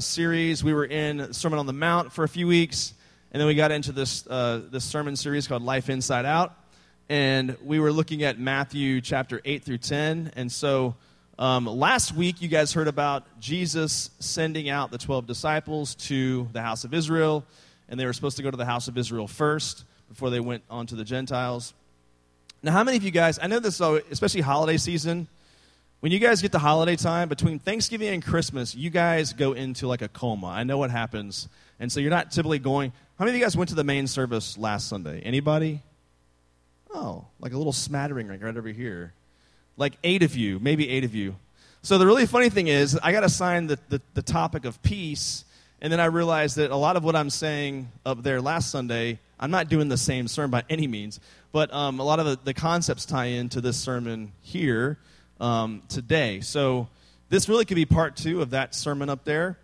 series. We were in Sermon on the Mount for a few weeks, and then we got into this, uh, this sermon series called Life Inside Out. And we were looking at Matthew chapter 8 through 10. And so um, last week, you guys heard about Jesus sending out the 12 disciples to the house of Israel, and they were supposed to go to the house of Israel first before they went on to the Gentiles. Now, how many of you guys, I know this, especially holiday season, when you guys get to holiday time, between Thanksgiving and Christmas, you guys go into like a coma. I know what happens. And so you're not typically going. How many of you guys went to the main service last Sunday? Anybody? Oh, like a little smattering right over here. Like eight of you, maybe eight of you. So the really funny thing is, I got assigned the, the, the topic of peace, and then I realized that a lot of what I'm saying up there last Sunday, I'm not doing the same sermon by any means, but um, a lot of the, the concepts tie into this sermon here um, today. So this really could be part two of that sermon up there,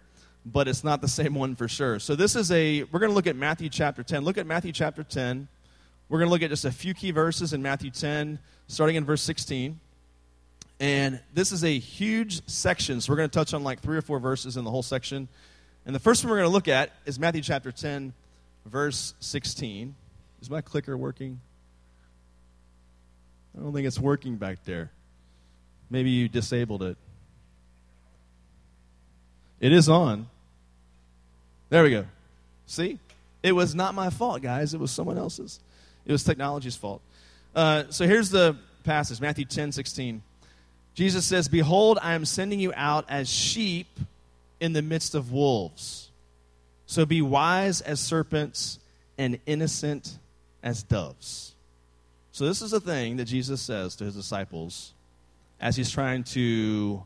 but it's not the same one for sure. So this is a, we're going to look at Matthew chapter 10. Look at Matthew chapter 10. We're going to look at just a few key verses in Matthew 10, starting in verse 16. And this is a huge section, so we're going to touch on like three or four verses in the whole section. And the first one we're going to look at is Matthew chapter 10, verse 16. Is my clicker working? I don't think it's working back there. Maybe you disabled it. It is on. There we go. See? It was not my fault, guys. It was someone else's. It was technology's fault. Uh, so here's the passage Matthew 10 16. Jesus says, Behold, I am sending you out as sheep in the midst of wolves. So be wise as serpents and innocent as doves. So, this is a thing that Jesus says to his disciples as he's trying to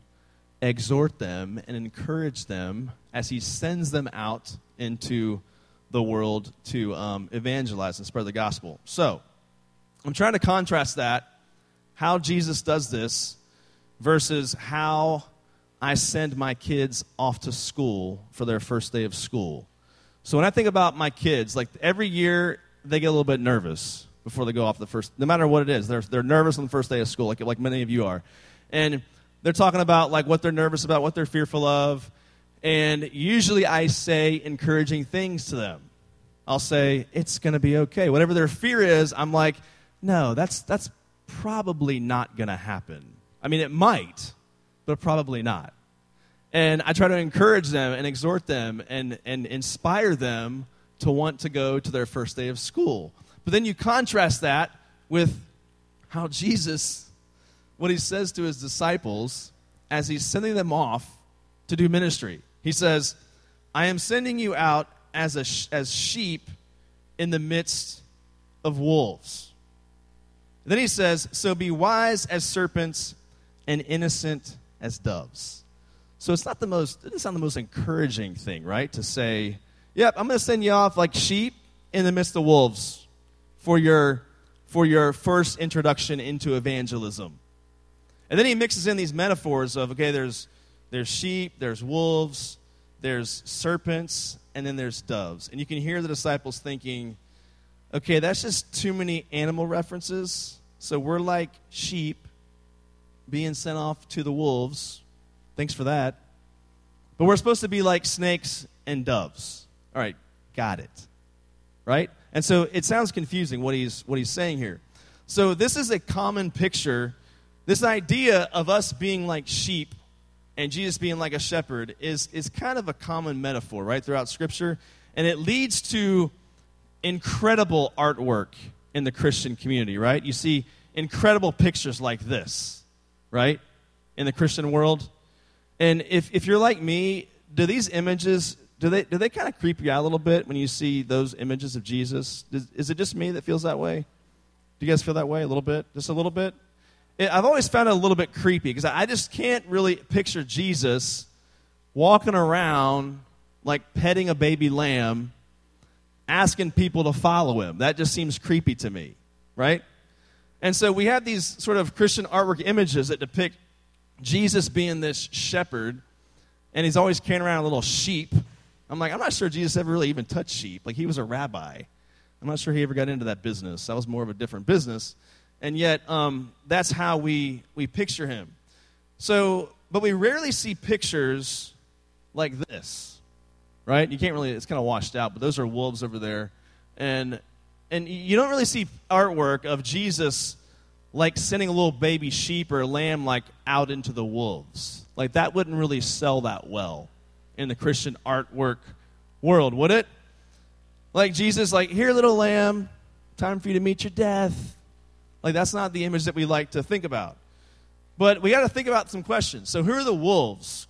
exhort them and encourage them as he sends them out into the world to um, evangelize and spread the gospel. So, I'm trying to contrast that, how Jesus does this, versus how I send my kids off to school for their first day of school. So, when I think about my kids, like every year they get a little bit nervous before they go off the first, no matter what it is. They're, they're nervous on the first day of school, like, like many of you are. And they're talking about like what they're nervous about, what they're fearful of. And usually I say encouraging things to them. I'll say, it's going to be okay. Whatever their fear is, I'm like, no, that's, that's probably not going to happen. I mean, it might, but probably not. And I try to encourage them and exhort them and, and inspire them to want to go to their first day of school. But then you contrast that with how Jesus, what he says to his disciples as he's sending them off to do ministry. He says, I am sending you out as, a, as sheep in the midst of wolves. Then he says, So be wise as serpents and innocent as doves. So it's not the most, it doesn't sound the most encouraging thing, right? To say, Yep, I'm going to send you off like sheep in the midst of wolves for your, for your first introduction into evangelism. And then he mixes in these metaphors of, okay, there's, there's sheep, there's wolves, there's serpents, and then there's doves. And you can hear the disciples thinking, okay, that's just too many animal references. So we're like sheep being sent off to the wolves. Thanks for that. But we're supposed to be like snakes and doves. All right, got it. Right? And so it sounds confusing what he's, what he's saying here. So this is a common picture. This idea of us being like sheep and Jesus being like a shepherd is, is kind of a common metaphor, right, throughout Scripture. And it leads to incredible artwork in the Christian community, right? You see incredible pictures like this, right, in the Christian world. And if, if you're like me, do these images do they, do they kind of creep you out a little bit when you see those images of Jesus? Is, is it just me that feels that way? Do you guys feel that way a little bit? Just a little bit? I've always found it a little bit creepy because I just can't really picture Jesus walking around like petting a baby lamb, asking people to follow him. That just seems creepy to me, right? And so we have these sort of Christian artwork images that depict Jesus being this shepherd, and he's always carrying around a little sheep I'm like, I'm not sure Jesus ever really even touched sheep. Like, he was a rabbi. I'm not sure he ever got into that business. That was more of a different business. And yet, um, that's how we, we picture him. So, but we rarely see pictures like this, right? You can't really, it's kind of washed out, but those are wolves over there. And, and you don't really see artwork of Jesus like sending a little baby sheep or lamb like out into the wolves. Like that wouldn't really sell that well in the Christian artwork world, would it? Like Jesus, like, here, little lamb, time for you to meet your death. Like, that's not the image that we like to think about. But we got to think about some questions. So, who are the wolves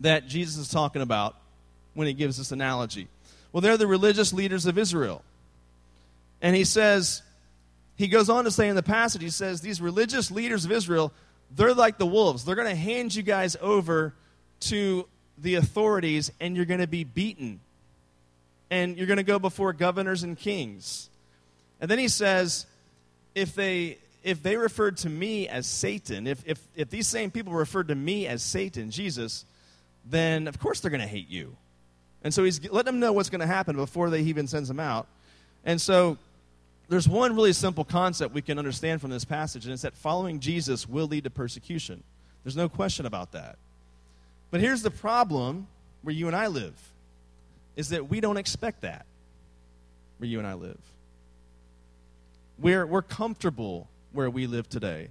that Jesus is talking about when he gives this analogy? Well, they're the religious leaders of Israel. And he says, he goes on to say in the passage, he says, these religious leaders of Israel, they're like the wolves. They're going to hand you guys over to the authorities and you're going to be beaten. And you're going to go before governors and kings. And then he says, if they if they referred to me as Satan, if, if, if these same people referred to me as Satan, Jesus, then of course they're going to hate you. And so he's letting them know what's going to happen before they even sends them out. And so there's one really simple concept we can understand from this passage, and it's that following Jesus will lead to persecution. There's no question about that. But here's the problem where you and I live is that we don't expect that where you and I live. We're, we're comfortable where we live today.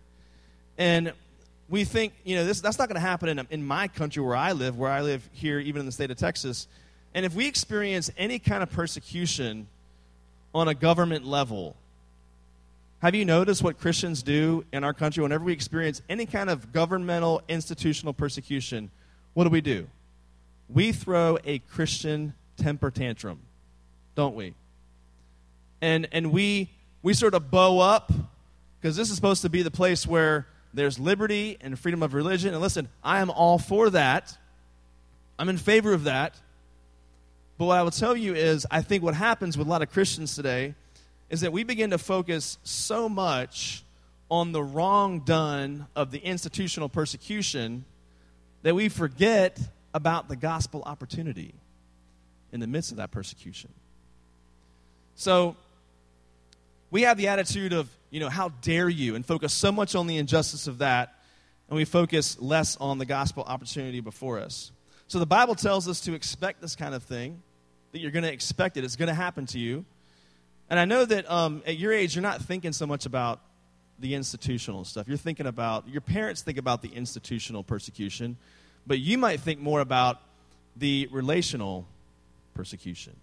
And we think, you know, this, that's not going to happen in, in my country where I live, where I live here, even in the state of Texas. And if we experience any kind of persecution on a government level, have you noticed what Christians do in our country whenever we experience any kind of governmental, institutional persecution? What do we do? We throw a Christian temper tantrum, don't we? And, and we, we sort of bow up because this is supposed to be the place where there's liberty and freedom of religion. And listen, I am all for that. I'm in favor of that. But what I will tell you is, I think what happens with a lot of Christians today is that we begin to focus so much on the wrong done of the institutional persecution that we forget about the gospel opportunity in the midst of that persecution. So we have the attitude of, you know, how dare you, and focus so much on the injustice of that, and we focus less on the gospel opportunity before us. So the Bible tells us to expect this kind of thing, that you're going to expect it, it's going to happen to you. And I know that um, at your age, you're not thinking so much about the institutional stuff. You're thinking about, your parents think about the institutional persecution, but you might think more about the relational persecution.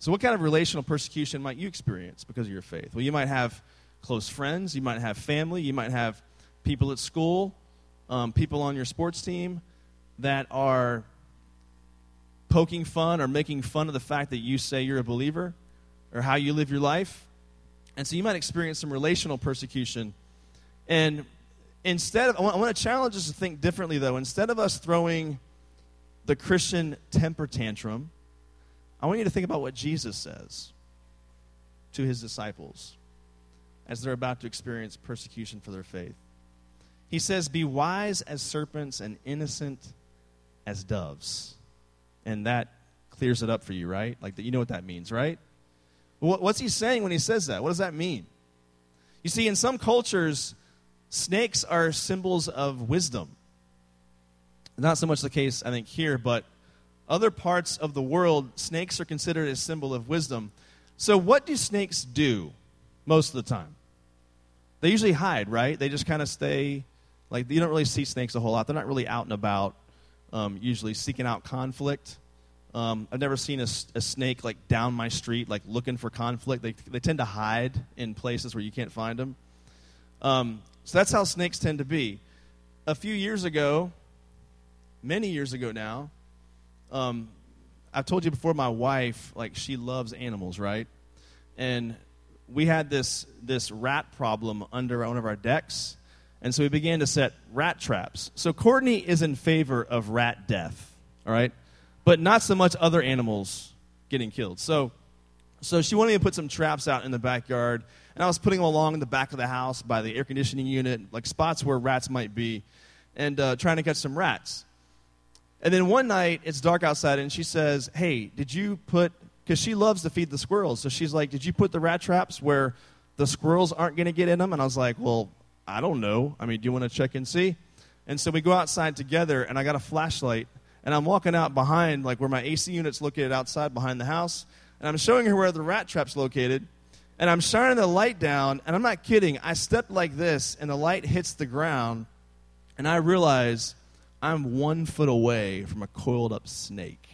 So, what kind of relational persecution might you experience because of your faith? Well, you might have close friends, you might have family, you might have people at school, um, people on your sports team that are poking fun or making fun of the fact that you say you're a believer or how you live your life. And so you might experience some relational persecution. And instead of, I want, I want to challenge us to think differently, though. Instead of us throwing the Christian temper tantrum, I want you to think about what Jesus says to his disciples as they're about to experience persecution for their faith. He says, Be wise as serpents and innocent as doves. And that clears it up for you, right? Like, you know what that means, right? What's he saying when he says that? What does that mean? You see, in some cultures, snakes are symbols of wisdom. Not so much the case, I think, here, but other parts of the world, snakes are considered a symbol of wisdom. So, what do snakes do most of the time? They usually hide, right? They just kind of stay, like, you don't really see snakes a whole lot. They're not really out and about, um, usually seeking out conflict. Um, I've never seen a, a, snake like down my street, like looking for conflict. They, they tend to hide in places where you can't find them. Um, so that's how snakes tend to be. A few years ago, many years ago now, um, I've told you before. My wife, like, she loves animals, right? And we had this this rat problem under one of our decks, and so we began to set rat traps. So Courtney is in favor of rat death, all right but not so much other animals getting killed. So, so she wanted me to put some traps out in the backyard, and I was putting them along the back of the house by the air conditioning unit, like spots where rats might be, and uh, trying to catch some rats. And then one night, it's dark outside, and she says, Hey, did you put, because she loves to feed the squirrels, so she's like, Did you put the rat traps where the squirrels aren't going to get in them? And I was like, Well, I don't know. I mean, do you want to check and see? And so we go outside together, and I got a flashlight, and I'm walking out behind, like where my AC unit's located outside behind the house, and I'm showing her where the rat trap's located, and I'm shining the light down, and I'm not kidding. I step like this, and the light hits the ground, and I realize I'm one foot away from a coiled up snake.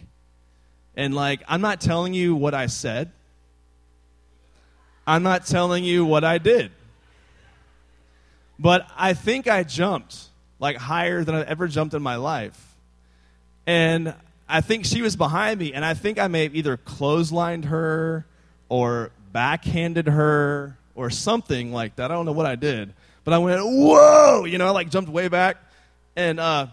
And like, I'm not telling you what I said. I'm not telling you what I did. But I think I jumped like higher than I've ever jumped in my life. And I think she was behind me, and I think I may have either clotheslined her or backhanded her or something like that. I don't know what I did. But I went, whoa! You know, I like jumped way back. And, uh,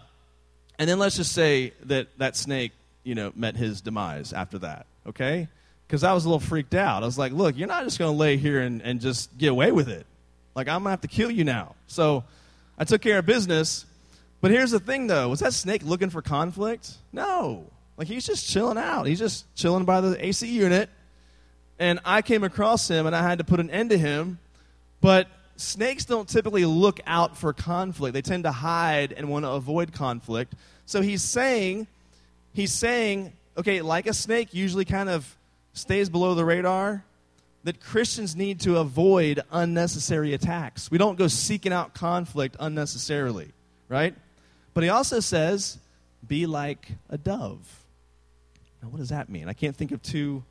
and then let's just say that that snake, you know, met his demise after that, okay? Because I was a little freaked out. I was like, look, you're not just going to lay here and, and just get away with it. Like, I'm going to have to kill you now. So I took care of business. But here's the thing, though. Was that snake looking for conflict? No. Like, he's just chilling out. He's just chilling by the AC unit. And I came across him, and I had to put an end to him. But snakes don't typically look out for conflict. They tend to hide and want to avoid conflict. So he's saying, he's saying, okay, like a snake usually kind of stays below the radar, that Christians need to avoid unnecessary attacks. We don't go seeking out conflict unnecessarily, right? But he also says, be like a dove. Now, what does that mean? I can't think of two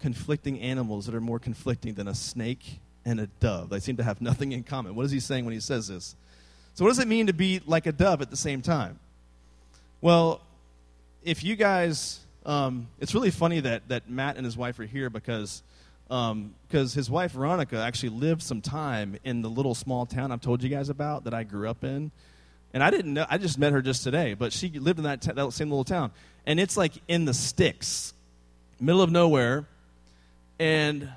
conflicting animals that are more conflicting than a snake and a dove. They seem to have nothing in common. What is he saying when he says this? So, what does it mean to be like a dove at the same time? Well, if you guys, um, it's really funny that, that Matt and his wife are here because because um, his wife Veronica actually lived some time in the little small town I've told you guys about that I grew up in. And I didn't know, I just met her just today, but she lived in that, t- that same little town. And it's like in the sticks, middle of nowhere. And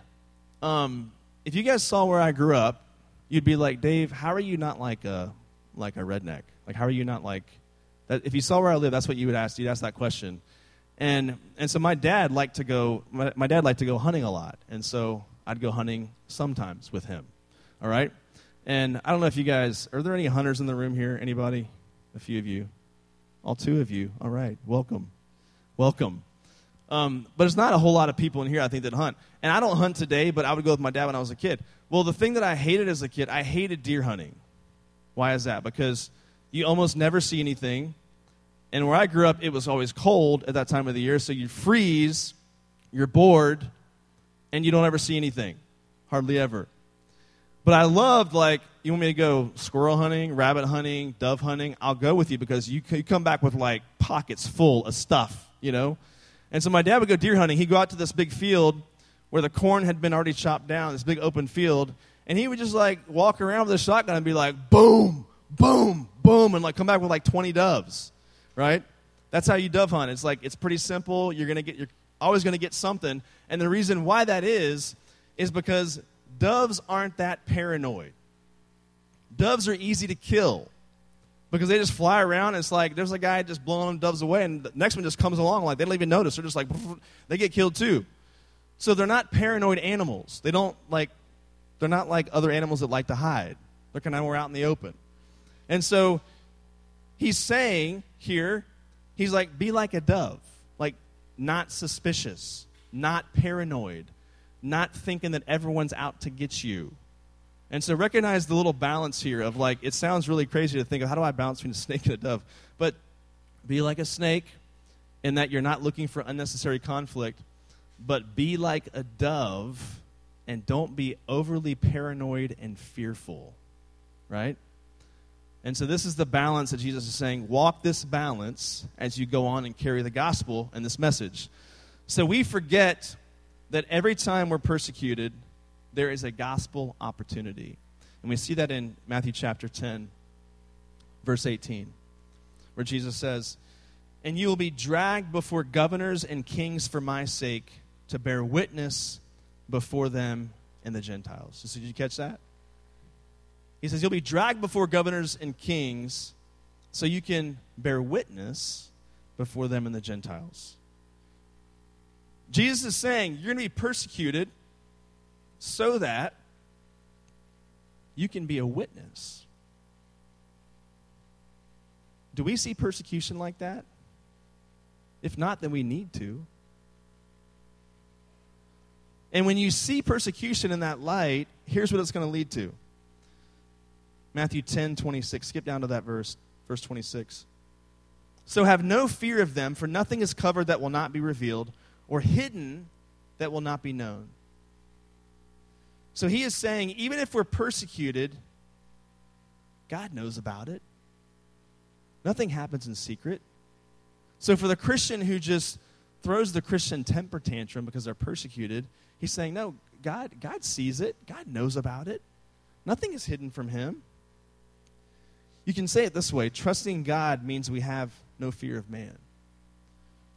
um, if you guys saw where I grew up, you'd be like, Dave, how are you not like a, like a redneck? Like, how are you not like, that, if you saw where I live, that's what you would ask. You'd ask that question. And, and so my dad liked to go, my, my dad liked to go hunting a lot. And so I'd go hunting sometimes with him. All right? And I don't know if you guys, are there any hunters in the room here? Anybody? A few of you. All two of you. All right. Welcome. Welcome. Um, but there's not a whole lot of people in here, I think, that hunt. And I don't hunt today, but I would go with my dad when I was a kid. Well, the thing that I hated as a kid, I hated deer hunting. Why is that? Because you almost never see anything. And where I grew up, it was always cold at that time of the year, so you freeze, you're bored, and you don't ever see anything. Hardly ever. But I loved, like, you want me to go squirrel hunting, rabbit hunting, dove hunting? I'll go with you because you, you come back with, like, pockets full of stuff, you know? And so my dad would go deer hunting. He'd go out to this big field where the corn had been already chopped down, this big open field, and he would just, like, walk around with a shotgun and be like, boom, boom, boom, and, like, come back with, like, 20 doves right? That's how you dove hunt. It's like it's pretty simple. You're gonna get you're always gonna get something. And the reason why that is is because doves aren't that paranoid. Doves are easy to kill because they just fly around. it's like there's a guy just blowing them doves away, and the next one just comes along like they don't even notice. They're just like they get killed too. So they're not paranoid animals. They don't like they're not like other animals that like to hide. They're kind of more out in the open. And so he's saying here, he's like, be like a dove, like not suspicious, not paranoid, not thinking that everyone's out to get you. And so recognize the little balance here of like, it sounds really crazy to think of how do I balance between a snake and a dove? But be like a snake in that you're not looking for unnecessary conflict, but be like a dove and don't be overly paranoid and fearful, right? And so, this is the balance that Jesus is saying walk this balance as you go on and carry the gospel and this message. So, we forget that every time we're persecuted, there is a gospel opportunity. And we see that in Matthew chapter 10, verse 18, where Jesus says, And you will be dragged before governors and kings for my sake to bear witness before them and the Gentiles. So, did you catch that? He says, You'll be dragged before governors and kings so you can bear witness before them and the Gentiles. Jesus is saying, You're going to be persecuted so that you can be a witness. Do we see persecution like that? If not, then we need to. And when you see persecution in that light, here's what it's going to lead to. Matthew 10, 26. Skip down to that verse, verse 26. So have no fear of them, for nothing is covered that will not be revealed, or hidden that will not be known. So he is saying, even if we're persecuted, God knows about it. Nothing happens in secret. So for the Christian who just throws the Christian temper tantrum because they're persecuted, he's saying, no, God, God sees it. God knows about it. Nothing is hidden from him. You can say it this way trusting God means we have no fear of man.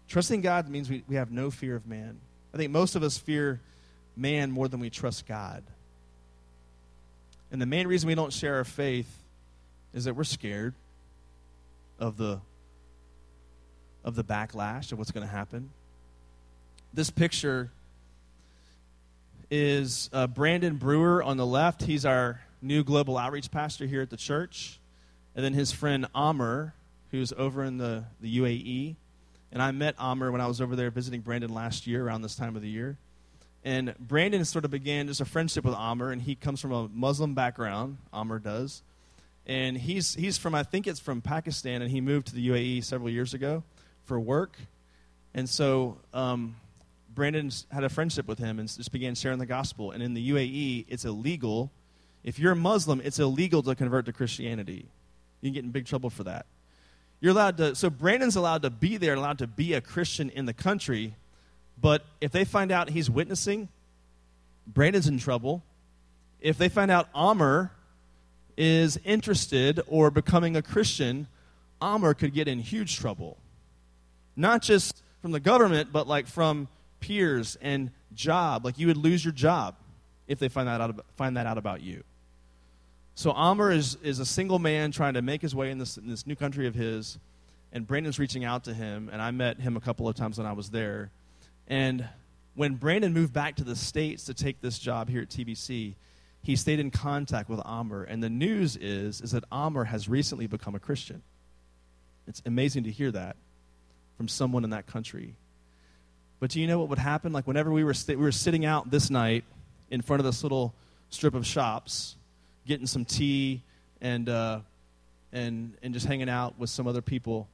Trusting God means we, we have no fear of man. I think most of us fear man more than we trust God. And the main reason we don't share our faith is that we're scared of the of the backlash of what's going to happen. This picture is uh, Brandon Brewer on the left. He's our new global outreach pastor here at the church. And then his friend Amr, who's over in the, the UAE. And I met Amr when I was over there visiting Brandon last year around this time of the year. And Brandon sort of began just a friendship with Amr, and he comes from a Muslim background. Amr does, and he's he's from I think it's from Pakistan, and he moved to the UAE several years ago for work, and so um, Brandon's had a friendship with him and just began sharing the gospel. And in the UAE, it's illegal. If you're a Muslim, it's illegal to convert to Christianity. You can get in big trouble for that. You're allowed to. So Brandon's allowed to be there, allowed to be a Christian in the country but if they find out he's witnessing, Brandon's in trouble. If they find out Amr is interested or becoming a Christian, Amr could get in huge trouble. Not just from the government, but like from peers and job. Like you would lose your job if they find that out, find that out about you. So Amr is, is a single man trying to make his way in this, in this new country of his, and Brandon's reaching out to him, and I met him a couple of times when I was there. And when Brandon moved back to the States to take this job here at TBC, he stayed in contact with Amr. And the news is, is that Amr has recently become a Christian. It's amazing to hear that from someone in that country. But do you know what would happen? Like whenever we were, st- we were sitting out this night in front of this little strip of shops, getting some tea and, uh, and, and just hanging out with some other people.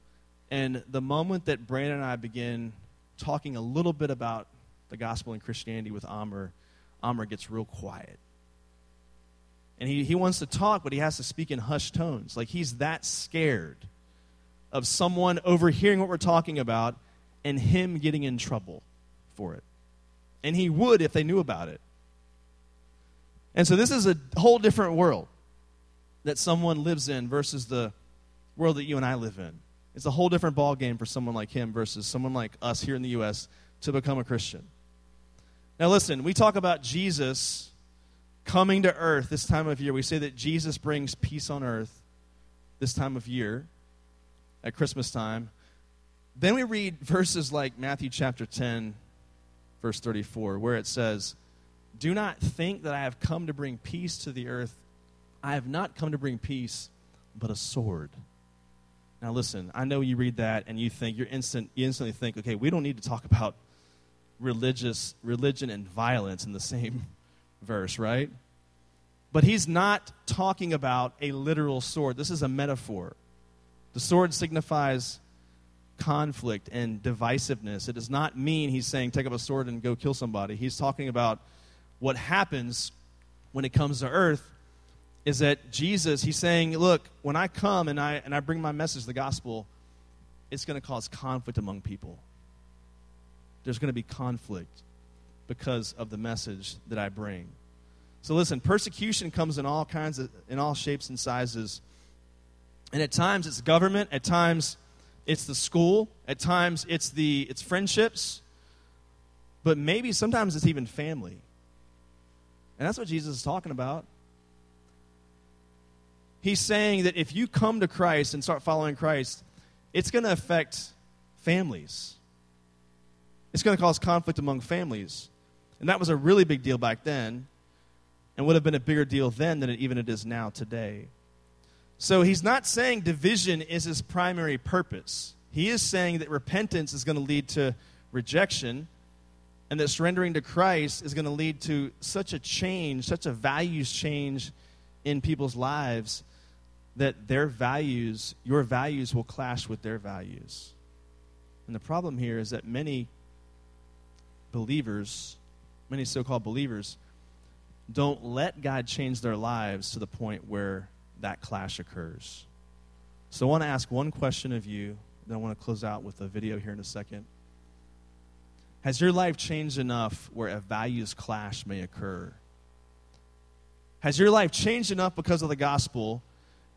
And the moment that Brandon and I begin talking a little bit about the gospel and Christianity with Amr, Amr gets real quiet. And he, he wants to talk, but he has to speak in hushed tones. Like he's that scared of someone overhearing what we're talking about and him getting in trouble for it. And he would if they knew about it. And so this is a whole different world that someone lives in versus the world that you and I live in. It's a whole different ball game for someone like him versus someone like us here in the U.S. to become a Christian. Now, listen, we talk about Jesus coming to earth this time of year. We say that Jesus brings peace on earth this time of year at Christmas time. Then we read verses like Matthew chapter 10, verse 34, where it says, Do not think that I have come to bring peace to the earth. I have not come to bring peace, but a sword. Now, listen, I know you read that and you think, you're instant, you instantly think, okay, we don't need to talk about religious, religion and violence in the same verse, right? But he's not talking about a literal sword. This is a metaphor. The sword signifies conflict and divisiveness. It does not mean he's saying take up a sword and go kill somebody. He's talking about what happens when it comes to earth is that Jesus, he's saying, look, when I come and I, and I bring my message, the gospel, it's going to cause conflict among people. There's going to be conflict because of the message that I bring. So listen, persecution comes in all kinds of, in all shapes and sizes. And at times it's government, at times it's the school, at times it's the it's friendships, but maybe sometimes it's even family. And that's what Jesus is talking about. He's saying that if you come to Christ and start following Christ, it's going to affect families. It's going to cause conflict among families. And that was a really big deal back then and would have been a bigger deal then than it even it is now today. So he's not saying division is his primary purpose. He is saying that repentance is going to lead to rejection, and that surrendering to Christ is going to lead to such a change, such a values change in people's lives that their values, your values, will clash with their values. And the problem here is that many believers, many so called believers, don't let God change their lives to the point where that clash occurs. So I want to ask one question of you, then I want to close out with a video here in a second. Has your life changed enough where a values clash may occur? Has your life changed enough because of the gospel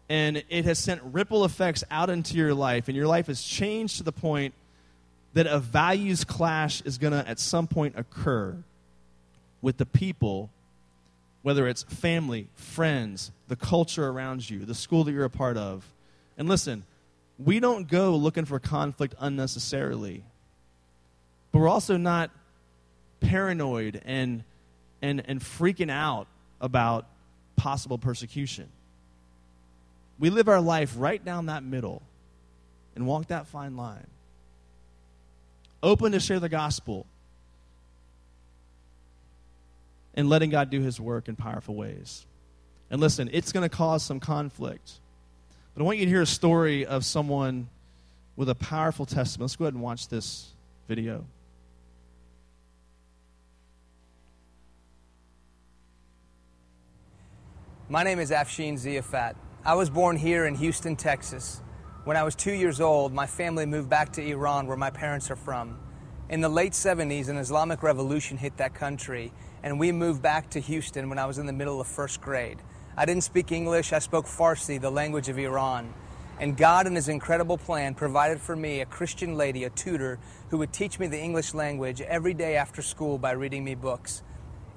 and it has sent ripple effects out into your life and your life has changed to the point that a values clash is going to at some point occur with the people whether it's family, friends, the culture around you, the school that you're a part of. And listen, we don't go looking for conflict unnecessarily. But we're also not paranoid and, and, and freaking out about possible persecution. We live our life right down that middle and walk that fine line. Open to share the gospel and letting God do his work in powerful ways. And listen, it's going to cause some conflict. But I want you to hear a story of someone with a powerful testimony. Let's go ahead and watch this video. My name is Afshin Ziafat. I was born here in Houston, Texas. When I was two years old, my family moved back to Iran, where my parents are from. In the late 70s, an Islamic revolution hit that country, and we moved back to Houston when I was in the middle of first grade. I didn't speak English, I spoke Farsi, the language of Iran. And God, in His incredible plan, provided for me a Christian lady, a tutor, who would teach me the English language every day after school by reading me books.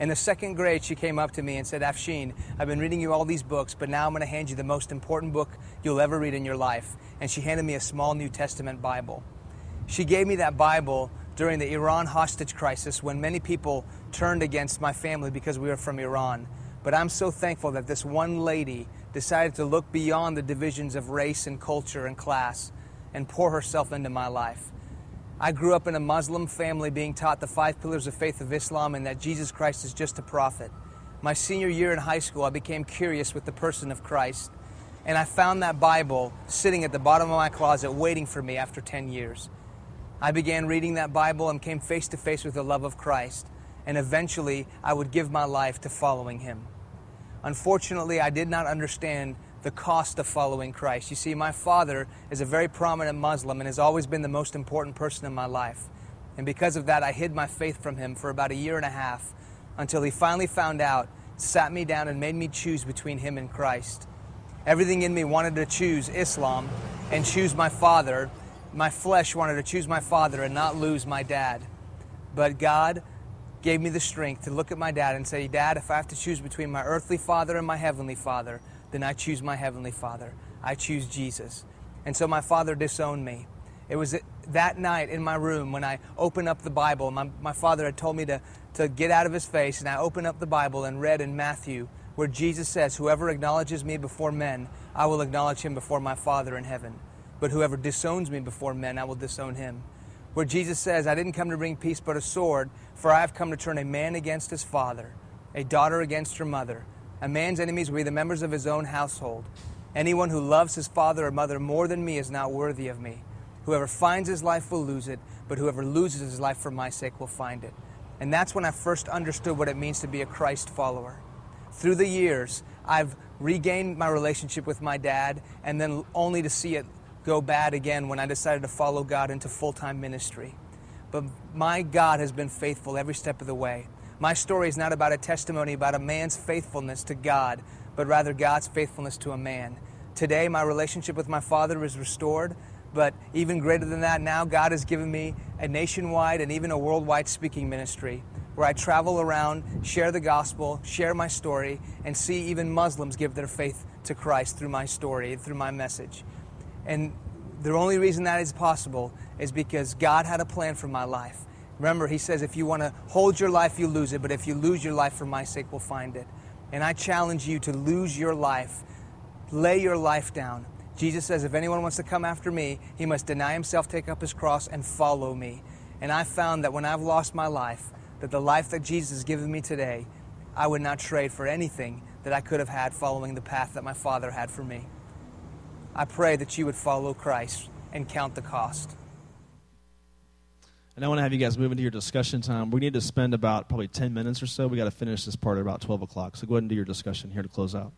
In the second grade, she came up to me and said, Afshin, I've been reading you all these books, but now I'm going to hand you the most important book you'll ever read in your life. And she handed me a small New Testament Bible. She gave me that Bible during the Iran hostage crisis when many people turned against my family because we were from Iran. But I'm so thankful that this one lady decided to look beyond the divisions of race and culture and class and pour herself into my life. I grew up in a Muslim family being taught the five pillars of faith of Islam and that Jesus Christ is just a prophet. My senior year in high school, I became curious with the person of Christ, and I found that Bible sitting at the bottom of my closet waiting for me after 10 years. I began reading that Bible and came face to face with the love of Christ and eventually I would give my life to following him. Unfortunately, I did not understand the cost of following Christ. You see, my father is a very prominent Muslim and has always been the most important person in my life. And because of that, I hid my faith from him for about a year and a half until he finally found out, sat me down, and made me choose between him and Christ. Everything in me wanted to choose Islam and choose my father. My flesh wanted to choose my father and not lose my dad. But God gave me the strength to look at my dad and say, Dad, if I have to choose between my earthly father and my heavenly father, then I choose my heavenly father. I choose Jesus. And so my father disowned me. It was that night in my room when I opened up the Bible. My, my father had told me to, to get out of his face, and I opened up the Bible and read in Matthew where Jesus says, Whoever acknowledges me before men, I will acknowledge him before my Father in heaven. But whoever disowns me before men, I will disown him where Jesus says, I didn't come to bring peace but a sword, for I have come to turn a man against his father, a daughter against her mother. A man's enemies will be the members of his own household. Anyone who loves his father or mother more than me is not worthy of me. Whoever finds his life will lose it, but whoever loses his life for my sake will find it. And that's when I first understood what it means to be a Christ follower. Through the years, I've regained my relationship with my dad, and then only to see it go bad again when I decided to follow God into full time ministry. But my God has been faithful every step of the way. My story is not about a testimony about a man's faithfulness to God, but rather God's faithfulness to a man. Today, my relationship with my Father is restored, but even greater than that, now God has given me a nationwide and even a worldwide speaking ministry where I travel around, share the gospel, share my story, and see even Muslims give their faith to Christ through my story, through my message. And the only reason that is possible is because God had a plan for my life. Remember, He says, if you want to hold your life, you lose it, but if you lose your life for my sake, we'll find it. And I challenge you to lose your life, lay your life down, Jesus says, if anyone wants to come after me, he must deny himself, take up his cross, and follow me. And I found that when I've lost my life, that the life that Jesus has given me today, I would not trade for anything that I could have had following the path that my Father had for me. I pray that you would follow Christ and count the cost. And I want to have you guys move into your discussion time. We need to spend about probably 10 minutes or so. We got to finish this part at about 12 o'clock. So go ahead and do your discussion here to close out.